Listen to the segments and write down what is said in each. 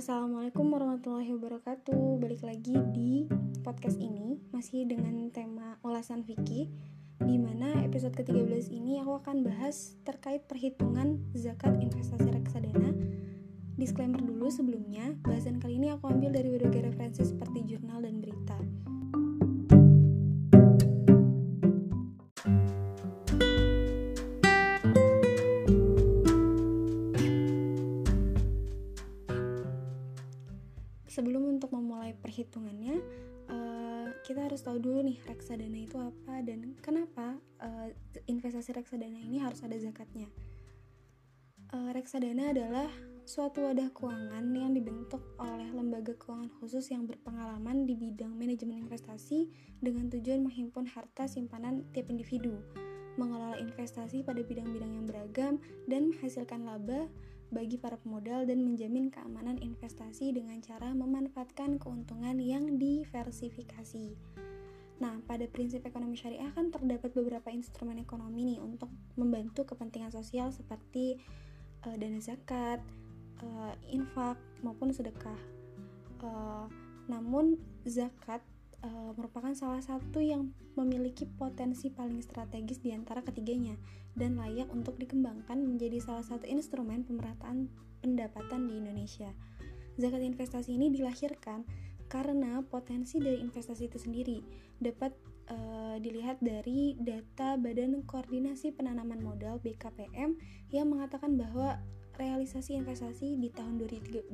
Assalamualaikum warahmatullahi wabarakatuh. Balik lagi di podcast ini Masih dengan tema ulasan fikih Di mana episode ke-13 ini aku akan bahas terkait perhitungan zakat investasi reksadana. Disclaimer dulu sebelumnya Bahasan kali ini aku ambil dari berbagai referensi seperti jurnal dan berita memulai perhitungannya uh, kita harus tahu dulu nih reksadana itu apa dan kenapa uh, investasi reksadana ini harus ada zakatnya. Uh, reksadana adalah suatu wadah keuangan yang dibentuk oleh lembaga keuangan khusus yang berpengalaman di bidang manajemen investasi dengan tujuan menghimpun harta simpanan tiap individu, mengelola investasi pada bidang-bidang yang beragam, dan menghasilkan laba bagi para pemodal dan menjamin keamanan investasi dengan cara memanfaatkan keuntungan yang diversifikasi. Nah, pada prinsip ekonomi syariah kan terdapat beberapa instrumen ekonomi nih untuk membantu kepentingan sosial seperti uh, dana zakat, uh, infak maupun sedekah. Uh, namun zakat uh, merupakan salah satu yang memiliki potensi paling strategis di antara ketiganya dan layak untuk dikembangkan menjadi salah satu instrumen pemerataan pendapatan di Indonesia. Zakat investasi ini dilahirkan karena potensi dari investasi itu sendiri dapat uh, dilihat dari data Badan Koordinasi Penanaman Modal BKPM yang mengatakan bahwa realisasi investasi di tahun 2013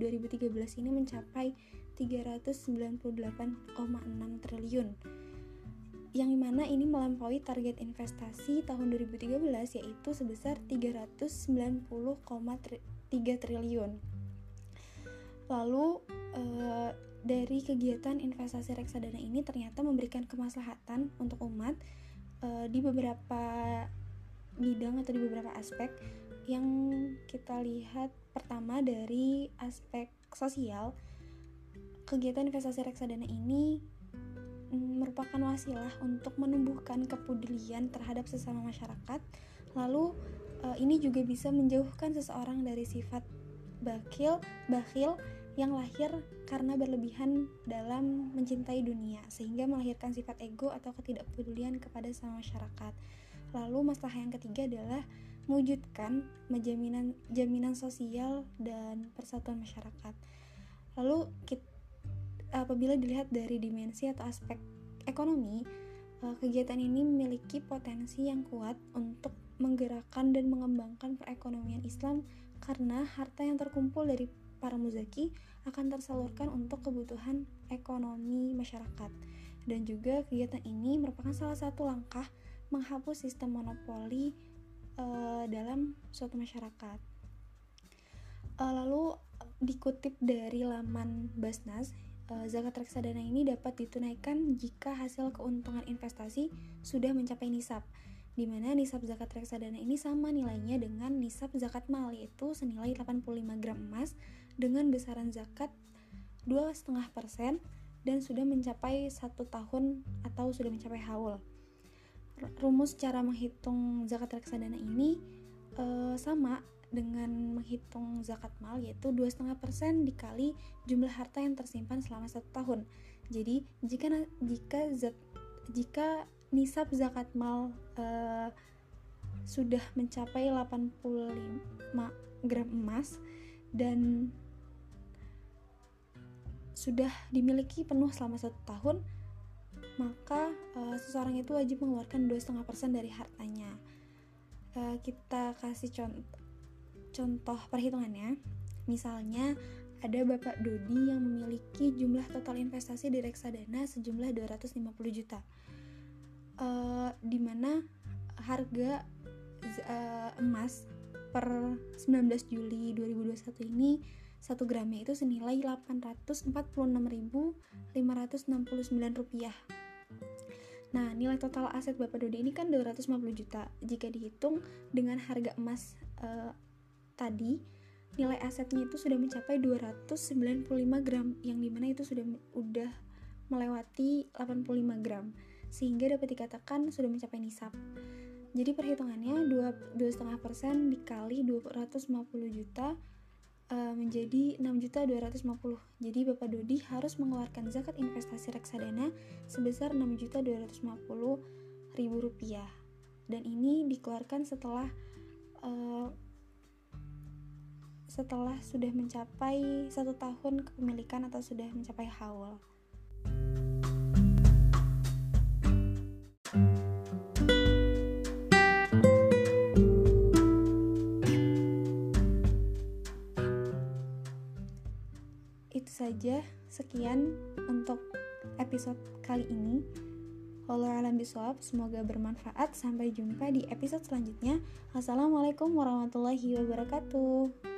ini mencapai 398,6 triliun. Yang di mana ini melampaui target investasi tahun 2013 yaitu sebesar 390,3 triliun. Lalu eh, dari kegiatan investasi reksadana ini ternyata memberikan kemaslahatan untuk umat eh, di beberapa bidang atau di beberapa aspek yang kita lihat pertama dari aspek sosial kegiatan investasi reksadana ini merupakan wasilah untuk menumbuhkan kepedulian terhadap sesama masyarakat. Lalu eh, ini juga bisa menjauhkan seseorang dari sifat bakil, bakhil yang lahir karena berlebihan dalam mencintai dunia sehingga melahirkan sifat ego atau ketidakpedulian kepada sesama masyarakat. Lalu masalah yang ketiga adalah mewujudkan jaminan jaminan sosial dan persatuan masyarakat. Lalu kita apabila dilihat dari dimensi atau aspek ekonomi, eh, kegiatan ini memiliki potensi yang kuat untuk menggerakkan dan mengembangkan perekonomian Islam karena harta yang terkumpul dari para muzaki akan tersalurkan untuk kebutuhan ekonomi masyarakat. Dan juga kegiatan ini merupakan salah satu langkah menghapus sistem monopoli uh, dalam suatu masyarakat. Uh, lalu dikutip dari laman Basnas Eh, zakat reksadana ini dapat ditunaikan jika hasil keuntungan investasi sudah mencapai nisab di mana nisab zakat reksadana ini sama nilainya dengan nisab zakat mal yaitu senilai 85 gram emas dengan besaran zakat 2,5% dan sudah mencapai satu tahun atau sudah mencapai haul. Rumus cara menghitung zakat reksadana ini e, sama dengan menghitung zakat mal yaitu 2,5% dikali jumlah harta yang tersimpan selama satu tahun. Jadi jika jika zat, jika nisab zakat mal uh, sudah mencapai 85 gram emas dan sudah dimiliki penuh selama satu tahun, maka uh, seseorang itu wajib mengeluarkan 2,5% dari hartanya. Uh, kita kasih contoh contoh perhitungannya, misalnya ada Bapak Dodi yang memiliki jumlah total investasi di reksadana sejumlah 250 juta. Uh, di mana harga uh, emas per 19 Juli 2021 ini 1 gramnya itu senilai 846.569 rupiah. Nah, nilai total aset Bapak Dodi ini kan 250 juta. Jika dihitung dengan harga emas uh, tadi nilai asetnya itu sudah mencapai 295 gram yang di mana itu sudah udah melewati 85 gram sehingga dapat dikatakan sudah mencapai nisab jadi perhitungannya 2,5% dikali 250 juta uh, menjadi 6.250. Jadi Bapak Dodi harus mengeluarkan zakat investasi reksadana sebesar 6.250.000 rupiah. Dan ini dikeluarkan setelah uh, setelah sudah mencapai satu tahun kepemilikan atau sudah mencapai haul. Saja, sekian untuk episode kali ini. Walau alam biswab, semoga bermanfaat. Sampai jumpa di episode selanjutnya. Assalamualaikum warahmatullahi wabarakatuh.